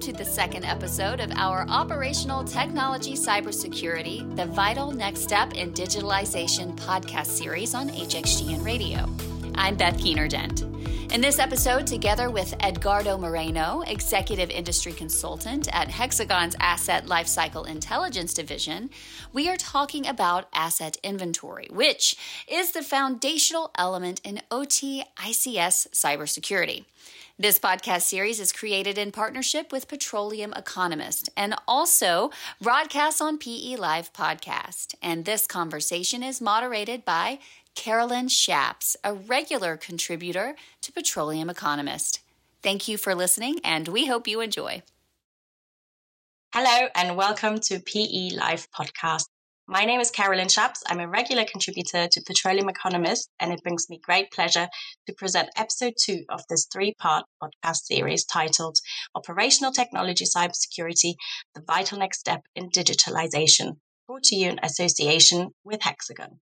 welcome to the second episode of our Operational Technology Cybersecurity, the Vital Next Step in Digitalization podcast series on HXGN Radio. I'm Beth Keener Dent. In this episode, together with Edgardo Moreno, Executive Industry Consultant at Hexagon's Asset Lifecycle Intelligence Division, we are talking about asset inventory, which is the foundational element in OT ICS cybersecurity. This podcast series is created in partnership with Petroleum Economist and also broadcasts on PE Live Podcast. And this conversation is moderated by Carolyn Schaps, a regular contributor to Petroleum Economist. Thank you for listening, and we hope you enjoy. Hello, and welcome to PE Live Podcast. My name is Carolyn Schaps. I'm a regular contributor to Petroleum Economist, and it brings me great pleasure to present episode two of this three part podcast series titled Operational Technology Cybersecurity The Vital Next Step in Digitalization, brought to you in association with Hexagon.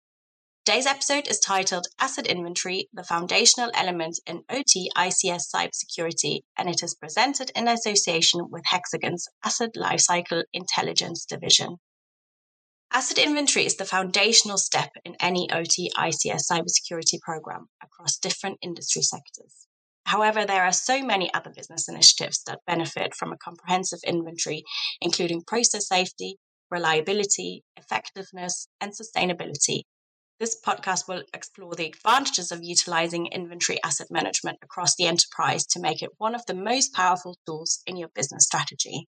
Today's episode is titled Asset Inventory, the Foundational Element in OT ICS Cybersecurity, and it is presented in association with Hexagon's Asset Lifecycle Intelligence Division. Asset inventory is the foundational step in any OT ICS cybersecurity program across different industry sectors. However, there are so many other business initiatives that benefit from a comprehensive inventory, including process safety, reliability, effectiveness, and sustainability. This podcast will explore the advantages of utilizing inventory asset management across the enterprise to make it one of the most powerful tools in your business strategy.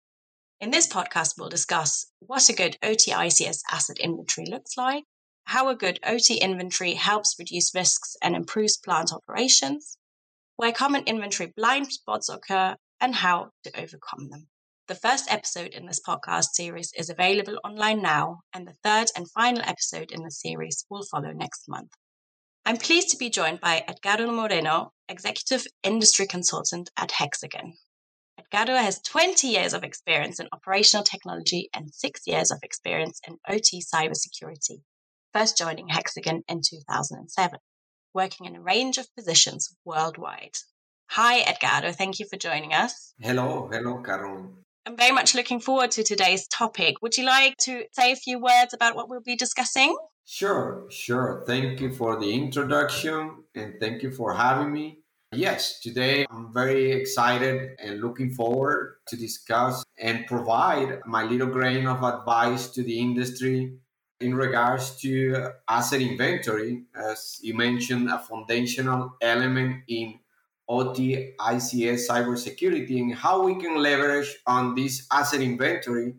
In this podcast, we'll discuss what a good OT ICS asset inventory looks like, how a good OT inventory helps reduce risks and improves plant operations, where common inventory blind spots occur, and how to overcome them. The first episode in this podcast series is available online now, and the third and final episode in the series will follow next month. I'm pleased to be joined by Edgardo Moreno, Executive Industry Consultant at Hexagon. Edgardo has 20 years of experience in operational technology and six years of experience in OT cybersecurity, first joining Hexagon in 2007, working in a range of positions worldwide. Hi, Edgardo. Thank you for joining us. Hello. Hello, Carol. I'm very much looking forward to today's topic. Would you like to say a few words about what we'll be discussing? Sure, sure. Thank you for the introduction and thank you for having me. Yes, today I'm very excited and looking forward to discuss and provide my little grain of advice to the industry in regards to asset inventory. As you mentioned, a foundational element in OT ICS cybersecurity and how we can leverage on this asset inventory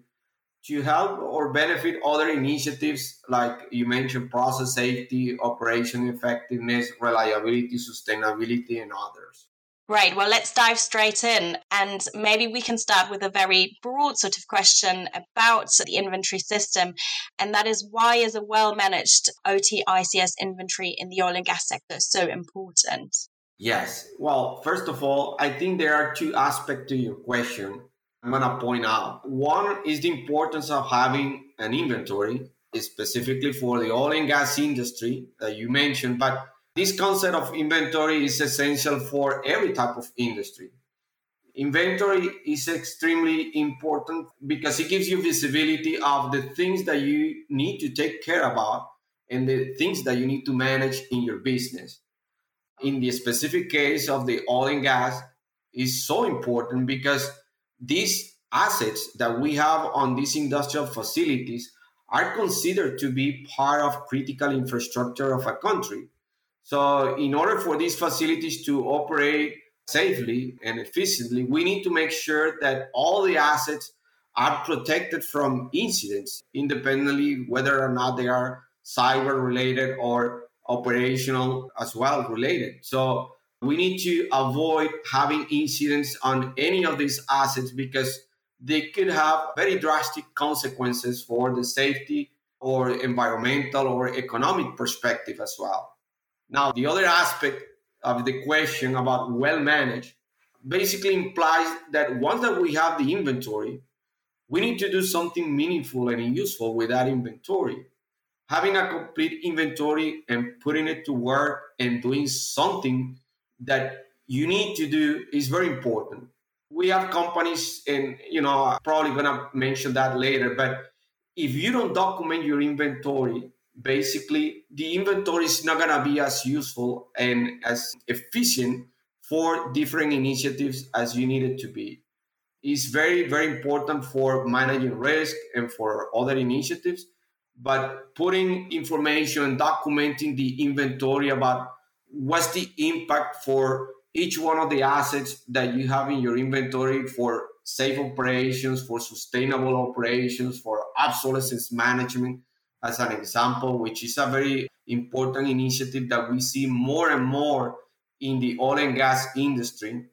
to help or benefit other initiatives like you mentioned process safety operation effectiveness reliability sustainability and others Right. Well, let's dive straight in. And maybe we can start with a very broad sort of question about the inventory system. And that is why is a well managed OT ICS inventory in the oil and gas sector so important? Yes. Well, first of all, I think there are two aspects to your question. I'm going to point out. One is the importance of having an inventory, specifically for the oil and gas industry that you mentioned. But this concept of inventory is essential for every type of industry. Inventory is extremely important because it gives you visibility of the things that you need to take care about and the things that you need to manage in your business. In the specific case of the oil and gas, is so important because these assets that we have on these industrial facilities are considered to be part of critical infrastructure of a country. So, in order for these facilities to operate safely and efficiently, we need to make sure that all the assets are protected from incidents, independently whether or not they are cyber related or operational as well related. So, we need to avoid having incidents on any of these assets because they could have very drastic consequences for the safety or environmental or economic perspective as well. Now, the other aspect of the question about well managed basically implies that once that we have the inventory, we need to do something meaningful and useful with that inventory. Having a complete inventory and putting it to work and doing something that you need to do is very important. we have companies, and you know, I'm probably gonna mention that later, but if you don't document your inventory, basically the inventory is not gonna be as useful and as efficient for different initiatives as you need it to be. It's very, very important for managing risk and for other initiatives. But putting information, documenting the inventory about what's the impact for each one of the assets that you have in your inventory for safe operations, for sustainable operations, for obsolescence management, as an example, which is a very important initiative that we see more and more in the oil and gas industry.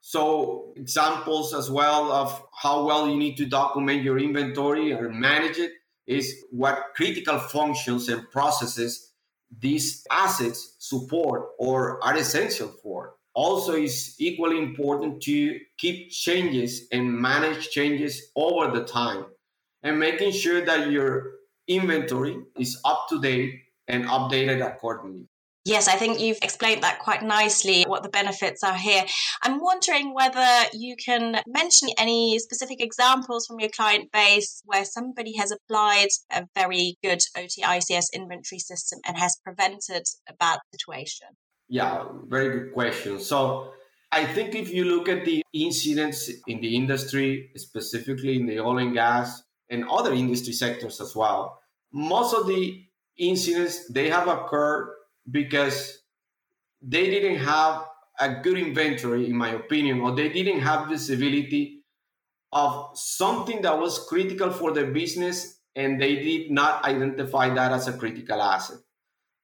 So, examples as well of how well you need to document your inventory or manage it is what critical functions and processes these assets support or are essential for. Also, it's equally important to keep changes and manage changes over the time and making sure that your inventory is up to date and updated accordingly. Yes, I think you've explained that quite nicely, what the benefits are here. I'm wondering whether you can mention any specific examples from your client base where somebody has applied a very good OTICS inventory system and has prevented a bad situation. Yeah, very good question. So, I think if you look at the incidents in the industry, specifically in the oil and gas and other industry sectors as well, most of the incidents they have occurred because they didn't have a good inventory, in my opinion, or they didn't have visibility of something that was critical for their business and they did not identify that as a critical asset.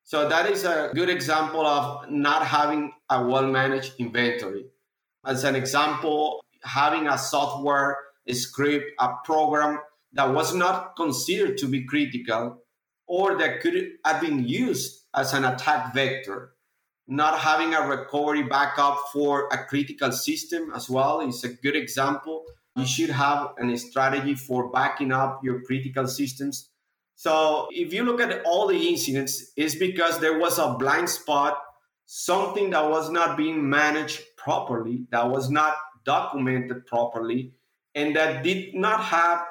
So that is a good example of not having a well managed inventory. As an example, having a software, a script, a program that was not considered to be critical or that could have been used as an attack vector. Not having a recovery backup for a critical system as well is a good example. You should have a strategy for backing up your critical systems. So if you look at all the incidents, it's because there was a blind spot, something that was not being managed properly, that was not documented properly, and that did not have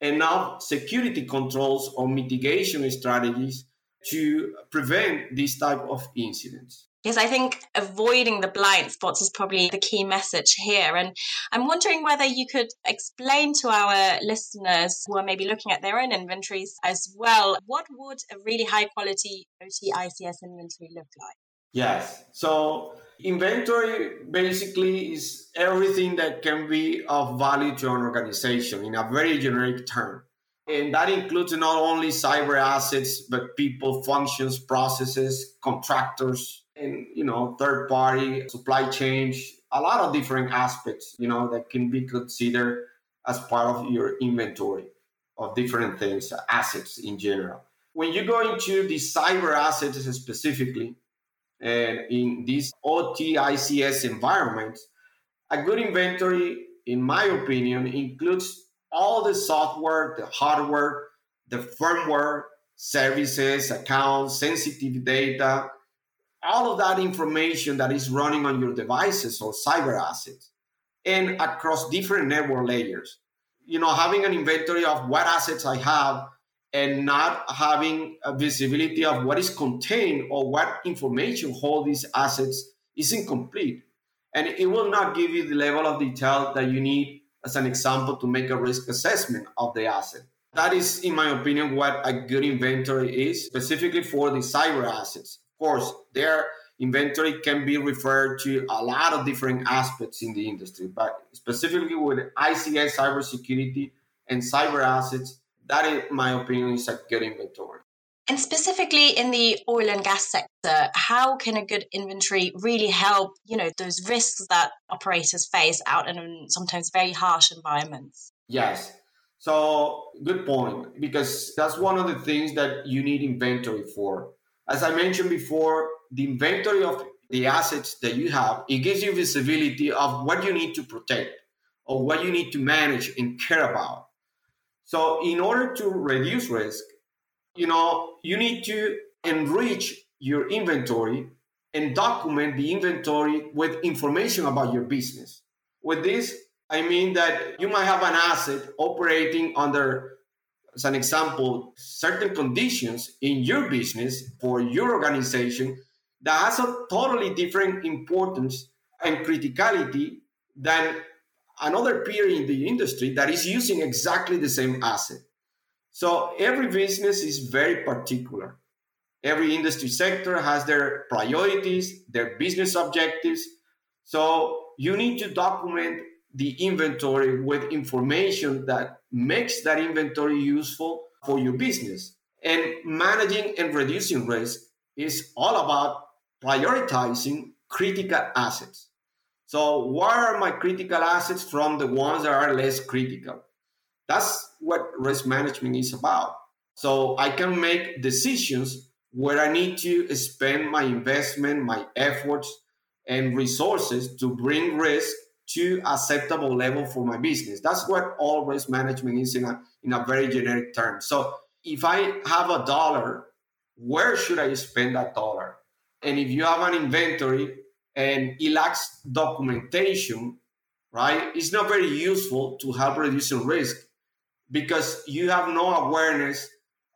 enough security controls or mitigation strategies to prevent these type of incidents. Yes, I think avoiding the blind spots is probably the key message here. And I'm wondering whether you could explain to our listeners who are maybe looking at their own inventories as well, what would a really high quality OT ICS inventory look like? Yes. So inventory basically is everything that can be of value to an organization in a very generic term. And that includes not only cyber assets, but people, functions, processes, contractors, and you know, third party supply chain, a lot of different aspects, you know, that can be considered as part of your inventory of different things, assets in general. When you go into the cyber assets specifically, and in this OTICS environment, a good inventory, in my opinion, includes all the software, the hardware, the firmware, services, accounts, sensitive data, all of that information that is running on your devices or cyber assets and across different network layers. You know, having an inventory of what assets I have and not having a visibility of what is contained or what information hold these assets is incomplete. And it will not give you the level of detail that you need, as an example, to make a risk assessment of the asset. That is, in my opinion, what a good inventory is, specifically for the cyber assets. Of course, their inventory can be referred to a lot of different aspects in the industry, but specifically with ICS cybersecurity and cyber assets, that, in my opinion, is a good inventory. And specifically in the oil and gas sector, how can a good inventory really help, you know, those risks that operators face out in sometimes very harsh environments? Yes. So good point, because that's one of the things that you need inventory for. As I mentioned before, the inventory of the assets that you have, it gives you visibility of what you need to protect or what you need to manage and care about. So in order to reduce risk, you know, you need to enrich your inventory and document the inventory with information about your business. With this, I mean that you might have an asset operating under, as an example, certain conditions in your business for your organization that has a totally different importance and criticality than another peer in the industry that is using exactly the same asset. So every business is very particular. Every industry sector has their priorities, their business objectives. So you need to document the inventory with information that makes that inventory useful for your business. And managing and reducing risk is all about prioritizing critical assets. So, what are my critical assets from the ones that are less critical? That's what risk management is about. So, I can make decisions where I need to spend my investment, my efforts, and resources to bring risk to acceptable level for my business. That's what all risk management is in a in a very generic term. So if I have a dollar, where should I spend that dollar? And if you have an inventory and it lacks documentation, right, it's not very useful to help reducing risk because you have no awareness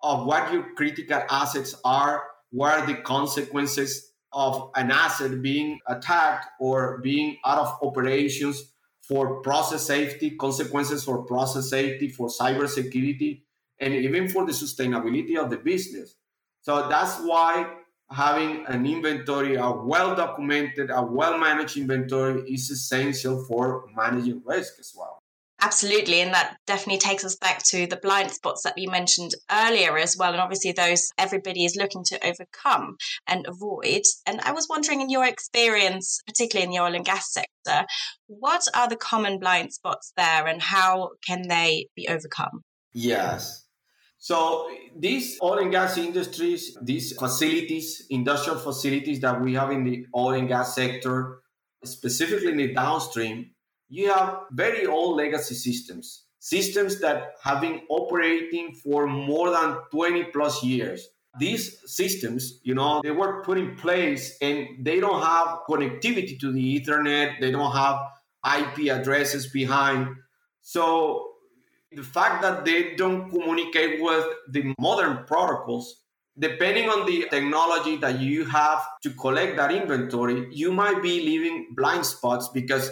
of what your critical assets are, what are the consequences of an asset being attacked or being out of operations for process safety, consequences for process safety, for cybersecurity, and even for the sustainability of the business. So that's why having an inventory, a well documented, a well managed inventory is essential for managing risk as well. Absolutely. And that definitely takes us back to the blind spots that you mentioned earlier as well. And obviously, those everybody is looking to overcome and avoid. And I was wondering, in your experience, particularly in the oil and gas sector, what are the common blind spots there and how can they be overcome? Yes. So these oil and gas industries, these facilities, industrial facilities that we have in the oil and gas sector, specifically in the downstream, you have very old legacy systems, systems that have been operating for more than 20 plus years. These systems, you know, they were put in place and they don't have connectivity to the Ethernet, they don't have IP addresses behind. So the fact that they don't communicate with the modern protocols depending on the technology that you have to collect that inventory you might be leaving blind spots because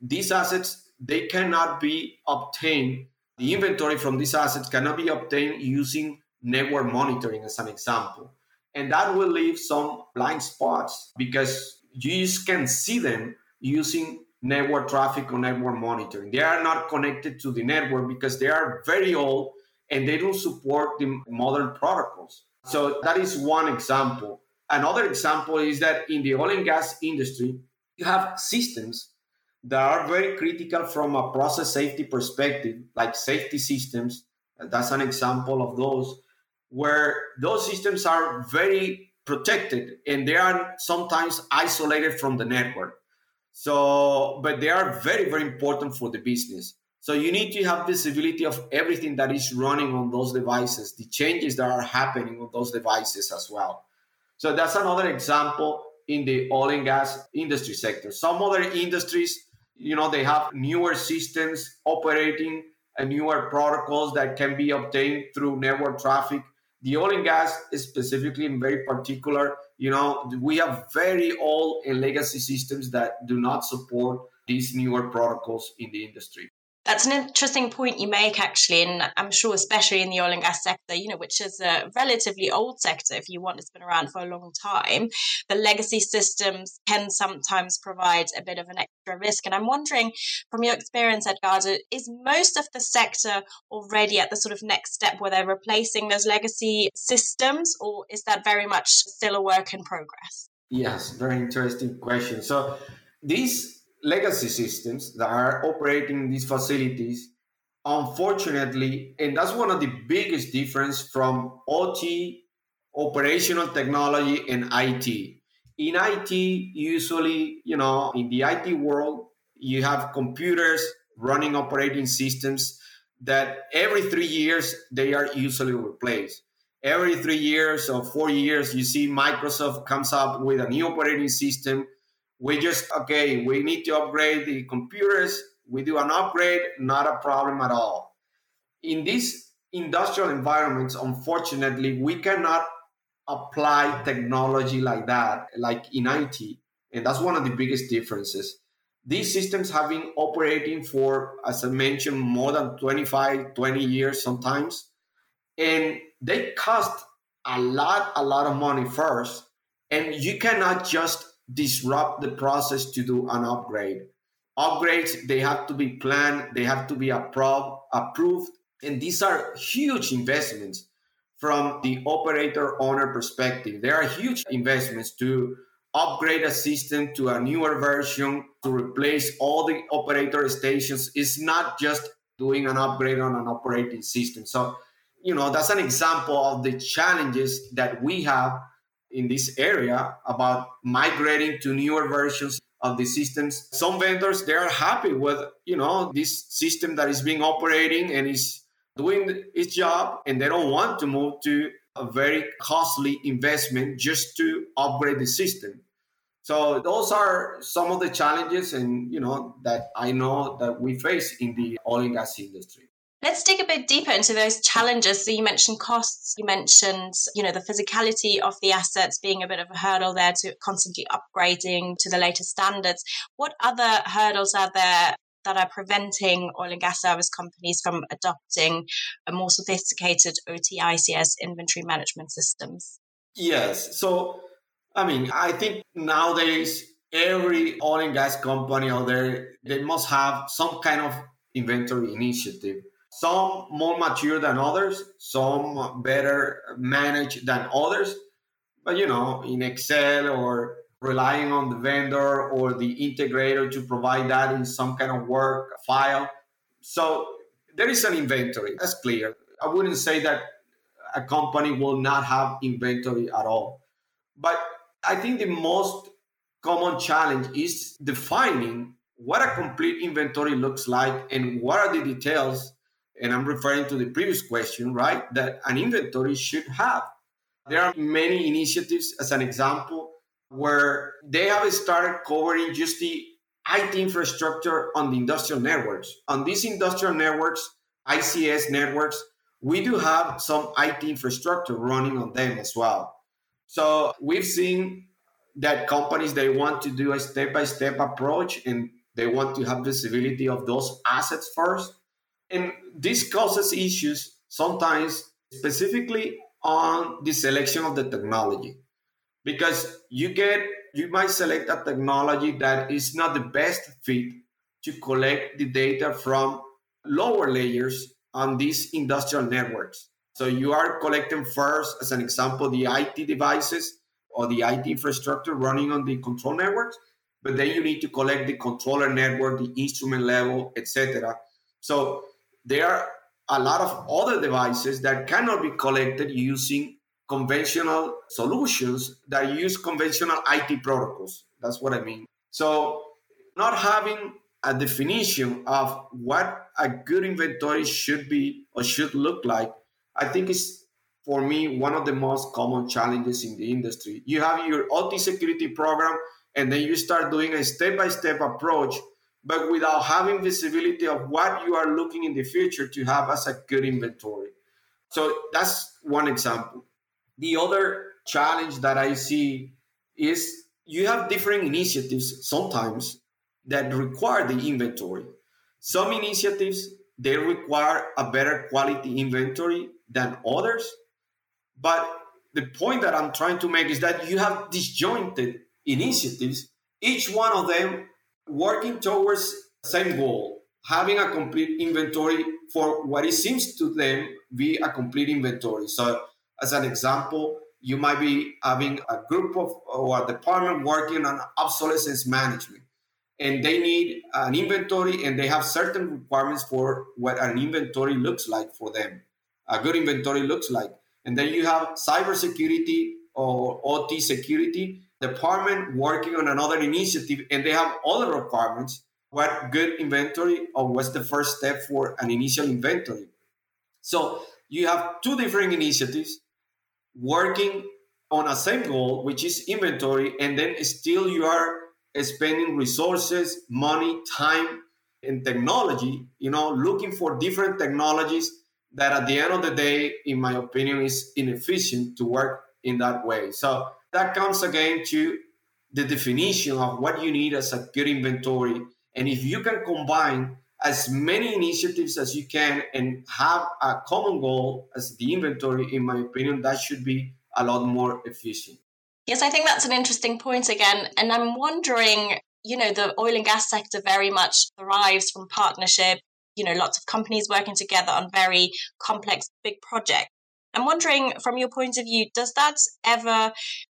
these assets they cannot be obtained the inventory from these assets cannot be obtained using network monitoring as an example. And that will leave some blind spots because you just can see them using network traffic or network monitoring. They are not connected to the network because they are very old and they don't support the modern protocols. So that is one example. Another example is that in the oil and gas industry you have systems that are very critical from a process safety perspective, like safety systems. That's an example of those, where those systems are very protected and they are sometimes isolated from the network. So, but they are very, very important for the business. So you need to have visibility of everything that is running on those devices, the changes that are happening on those devices as well. So that's another example in the oil and gas industry sector. Some other industries you know they have newer systems operating and newer protocols that can be obtained through network traffic. The oil and gas is specifically in very particular you know we have very old and legacy systems that do not support these newer protocols in the industry that's an interesting point you make, actually, and I'm sure, especially in the oil and gas sector, you know, which is a relatively old sector. If you want, it's been around for a long time. The legacy systems can sometimes provide a bit of an extra risk. And I'm wondering, from your experience, Edgardo, is most of the sector already at the sort of next step where they're replacing those legacy systems, or is that very much still a work in progress? Yes, very interesting question. So these legacy systems that are operating these facilities unfortunately and that's one of the biggest difference from ot operational technology and it in it usually you know in the it world you have computers running operating systems that every three years they are usually replaced. Every three years or four years you see microsoft comes up with a new operating system we just, okay, we need to upgrade the computers. We do an upgrade, not a problem at all. In these industrial environments, unfortunately, we cannot apply technology like that, like in IT. And that's one of the biggest differences. These systems have been operating for, as I mentioned, more than 25, 20 years sometimes. And they cost a lot, a lot of money first. And you cannot just disrupt the process to do an upgrade. Upgrades, they have to be planned, they have to be approved, approved. And these are huge investments from the operator owner perspective. There are huge investments to upgrade a system to a newer version to replace all the operator stations. It's not just doing an upgrade on an operating system. So, you know, that's an example of the challenges that we have in this area about migrating to newer versions of the systems. Some vendors they are happy with, you know, this system that is being operating and is doing its job and they don't want to move to a very costly investment just to upgrade the system. So those are some of the challenges and you know that I know that we face in the oil and gas industry. Let's dig a bit deeper into those challenges. So you mentioned costs, you mentioned, you know, the physicality of the assets being a bit of a hurdle there to constantly upgrading to the latest standards. What other hurdles are there that are preventing oil and gas service companies from adopting a more sophisticated OTICS inventory management systems? Yes. So, I mean, I think nowadays every oil and gas company out there, they must have some kind of inventory initiative. Some more mature than others, some better managed than others. But you know, in Excel or relying on the vendor or the integrator to provide that in some kind of work file. So there is an inventory. That's clear. I wouldn't say that a company will not have inventory at all. But I think the most common challenge is defining what a complete inventory looks like and what are the details. And I'm referring to the previous question, right? That an inventory should have. There are many initiatives, as an example, where they have started covering just the IT infrastructure on the industrial networks. On these industrial networks, ICS networks, we do have some IT infrastructure running on them as well. So we've seen that companies they want to do a step-by-step approach and they want to have visibility of those assets first. And this causes issues sometimes specifically on the selection of the technology because you get you might select a technology that is not the best fit to collect the data from lower layers on these industrial networks. So you are collecting first, as an example, the IT devices or the IT infrastructure running on the control networks, but then you need to collect the controller network, the instrument level, etc. So there are a lot of other devices that cannot be collected using conventional solutions that use conventional IT protocols. That's what I mean. So, not having a definition of what a good inventory should be or should look like, I think is for me one of the most common challenges in the industry. You have your OT security program, and then you start doing a step by step approach, but without having visibility of what you are looking in the future to have as a good inventory. So, that's one example. The other challenge that I see is you have different initiatives sometimes that require the inventory. Some initiatives they require a better quality inventory than others. But the point that I'm trying to make is that you have disjointed initiatives, each one of them working towards same goal, having a complete inventory for what it seems to them be a complete inventory. So as an example, you might be having a group of or a department working on obsolescence management and they need an inventory and they have certain requirements for what an inventory looks like for them a good inventory looks like and then you have cybersecurity or ot security department working on another initiative and they have other requirements what good inventory or what's the first step for an initial inventory so you have two different initiatives working on a same goal, which is inventory, and then still you are spending resources, money, time, and technology, you know, looking for different technologies that at the end of the day, in my opinion, is inefficient to work in that way. So that comes again to the definition of what you need as a good inventory. And if you can combine as many initiatives as you can and have a common goal as the inventory, in my opinion, that should be a lot more efficient. Yes, I think that's an interesting point again. And I'm wondering, you know, the oil and gas sector very much thrives from partnership, you know, lots of companies working together on very complex, big projects. I'm wondering, from your point of view, does that ever,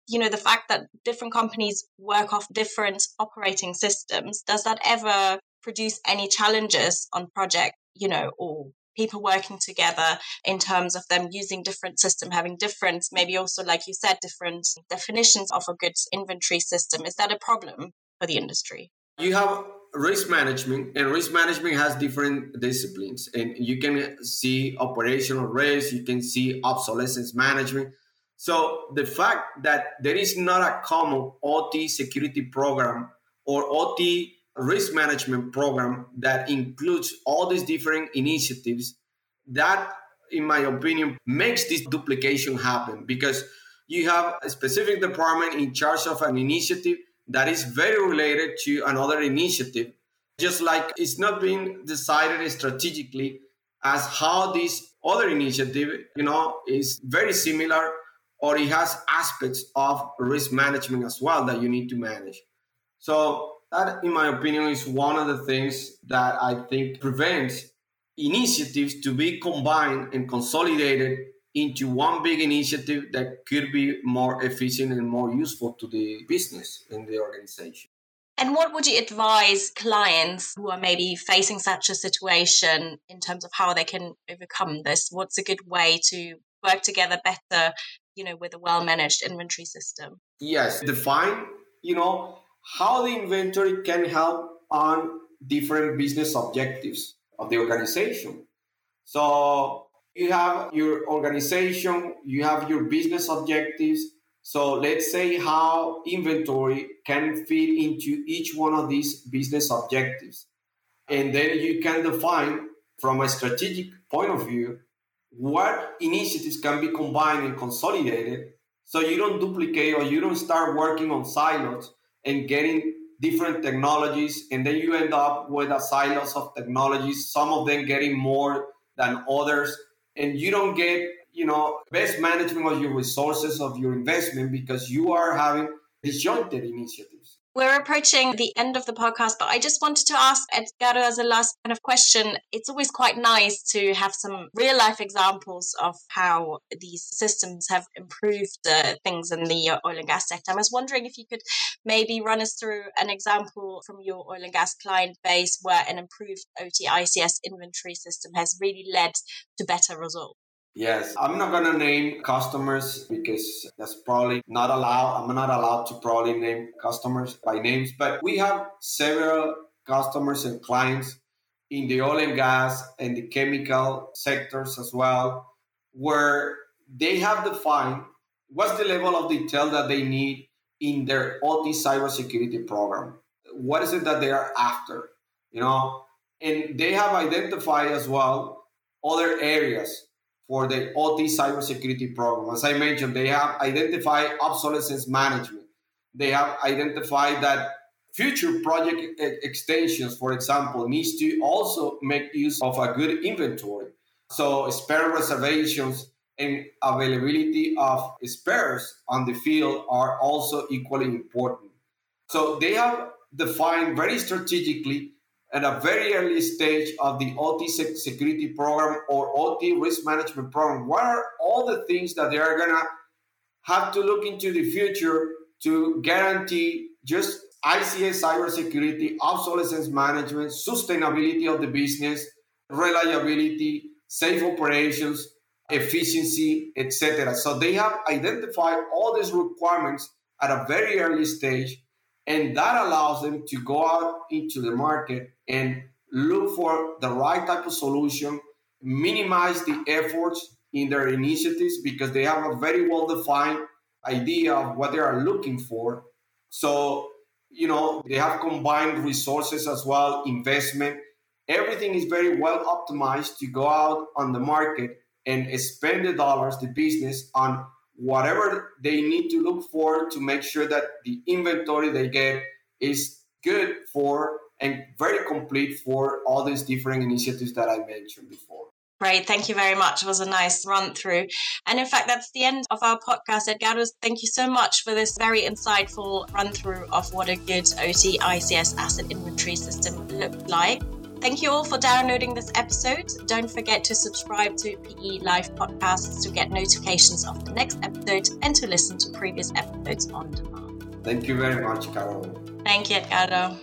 you know, the fact that different companies work off different operating systems, does that ever produce any challenges on project, you know, or people working together in terms of them using different system having different maybe also like you said different definitions of a good inventory system? Is that a problem for the industry? You have risk management and risk management has different disciplines and you can see operational risk you can see obsolescence management so the fact that there is not a common ot security program or ot risk management program that includes all these different initiatives that in my opinion makes this duplication happen because you have a specific department in charge of an initiative that is very related to another initiative. Just like it's not being decided strategically as how this other initiative you know is very similar or it has aspects of risk management as well that you need to manage so that, in my opinion, is one of the things that I think prevents initiatives to be combined and consolidated into one big initiative that could be more efficient and more useful to the business and the organization. And what would you advise clients who are maybe facing such a situation in terms of how they can overcome this? What's a good way to work together better, you know, with a well managed inventory system? Yes, define, you know, how the inventory can help on different business objectives of the organization. So you have your organization, you have your business objectives. So let's say how inventory can fit into each one of these business objectives. And then you can define from a strategic point of view what initiatives can be combined and consolidated so you don't duplicate or you don't start working on silos and getting different technologies and then you end up with a silos of technologies some of them getting more than others and you don't get you know best management of your resources of your investment because you are having disjointed initiatives we're approaching the end of the podcast, but I just wanted to ask Edgardo as a last kind of question. It's always quite nice to have some real life examples of how these systems have improved uh, things in the oil and gas sector. I was wondering if you could maybe run us through an example from your oil and gas client base where an improved OT ICS inventory system has really led to better results. Yes, I'm not gonna name customers because that's probably not allowed. I'm not allowed to probably name customers by names, but we have several customers and clients in the oil and gas and the chemical sectors as well, where they have defined what's the level of detail that they need in their OT cybersecurity program. What is it that they are after? You know, and they have identified as well other areas for the OT cybersecurity program. As I mentioned, they have identified obsolescence management. They have identified that future project extensions, for example, needs to also make use of a good inventory. So spare reservations and availability of spares on the field are also equally important. So they have defined very strategically at a very early stage of the OT security program or OT risk management program? What are all the things that they are going to have to look into the future to guarantee just ICS cybersecurity, obsolescence management, sustainability of the business, reliability, safe operations, efficiency, etc. So they have identified all these requirements at a very early stage and that allows them to go out into the market and look for the right type of solution, minimize the efforts in their initiatives because they have a very well defined idea of what they are looking for. So You know, they have combined resources as well, investment. Everything is very well optimized to go out on the market and spend the dollars, the business, on whatever they need to look for to make sure that the inventory they get is good for and very complete for all these different initiatives that I mentioned before. Great. Thank you very much. It was a nice run through. And in fact, that's the end of our podcast. Edgardo, thank you so much for this very insightful run through of what a good OT ICS asset inventory system looked like. Thank you all for downloading this episode. Don't forget to subscribe to PE Live podcasts to get notifications of the next episode and to listen to previous episodes on demand. Thank you very much, Carol. Thank you, Edgardo.